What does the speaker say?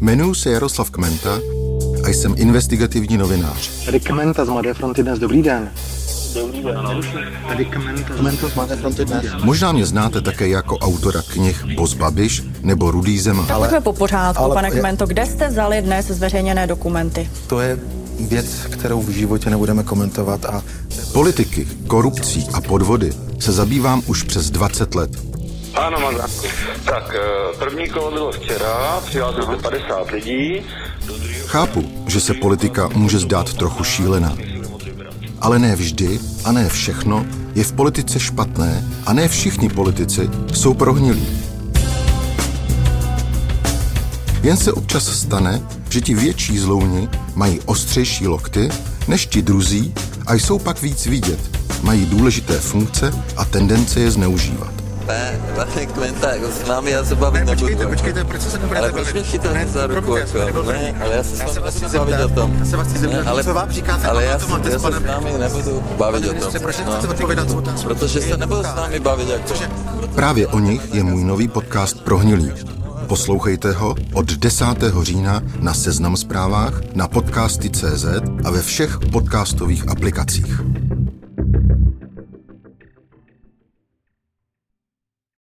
Jmenuji se Jaroslav Kmenta a jsem investigativní novinář. Tady Kmenta z Mladé fronty dnes. Dobrý den. Dobrý den, ano. Tady Kmenta, Kmenta z Mladé fronty dnes. Možná mě znáte také jako autora knih Boz Babiš nebo Rudý Zeman. Tak pojďme po pořádku, ale- pane Kmento. Kde jste vzali dnes zveřejněné dokumenty? To je věc, kterou v životě nebudeme komentovat a Politiky, korupcí a podvody se zabývám už přes 20 let. Ano, Mazánku. Tak, eh, první kolo bylo včera, přihlásilo se 50 lidí. Chápu, že se politika může zdát trochu šílená. Ale ne vždy a ne všechno je v politice špatné a ne všichni politici jsou prohnilí. Jen se občas stane, že ti větší zlouni mají ostřejší lokty než ti druzí a jsou pak víc vidět. Mají důležité funkce a tendence je zneužívat. Ne, pane Kventa, jako s vámi já se bavit nebudu. počkejte, proč se nebudete Ale proč mě chytáte za ruku? Jako? Ne, ale já se s vámi nechci bavit o tom. Já se vás chci zeptat, Ne, ale, co vám říkáte, ale jak já, máte já s se s vámi nebudu bavit o tom. proč nechcete odpovědat tu otázku? Protože se nebudu s vámi bavit. Jako. Právě o nich je můj nový podcast Prohnilí. Poslouchejte ho od 10. října na Seznam zprávách, na podcasty.cz a ve všech podcastových aplikacích.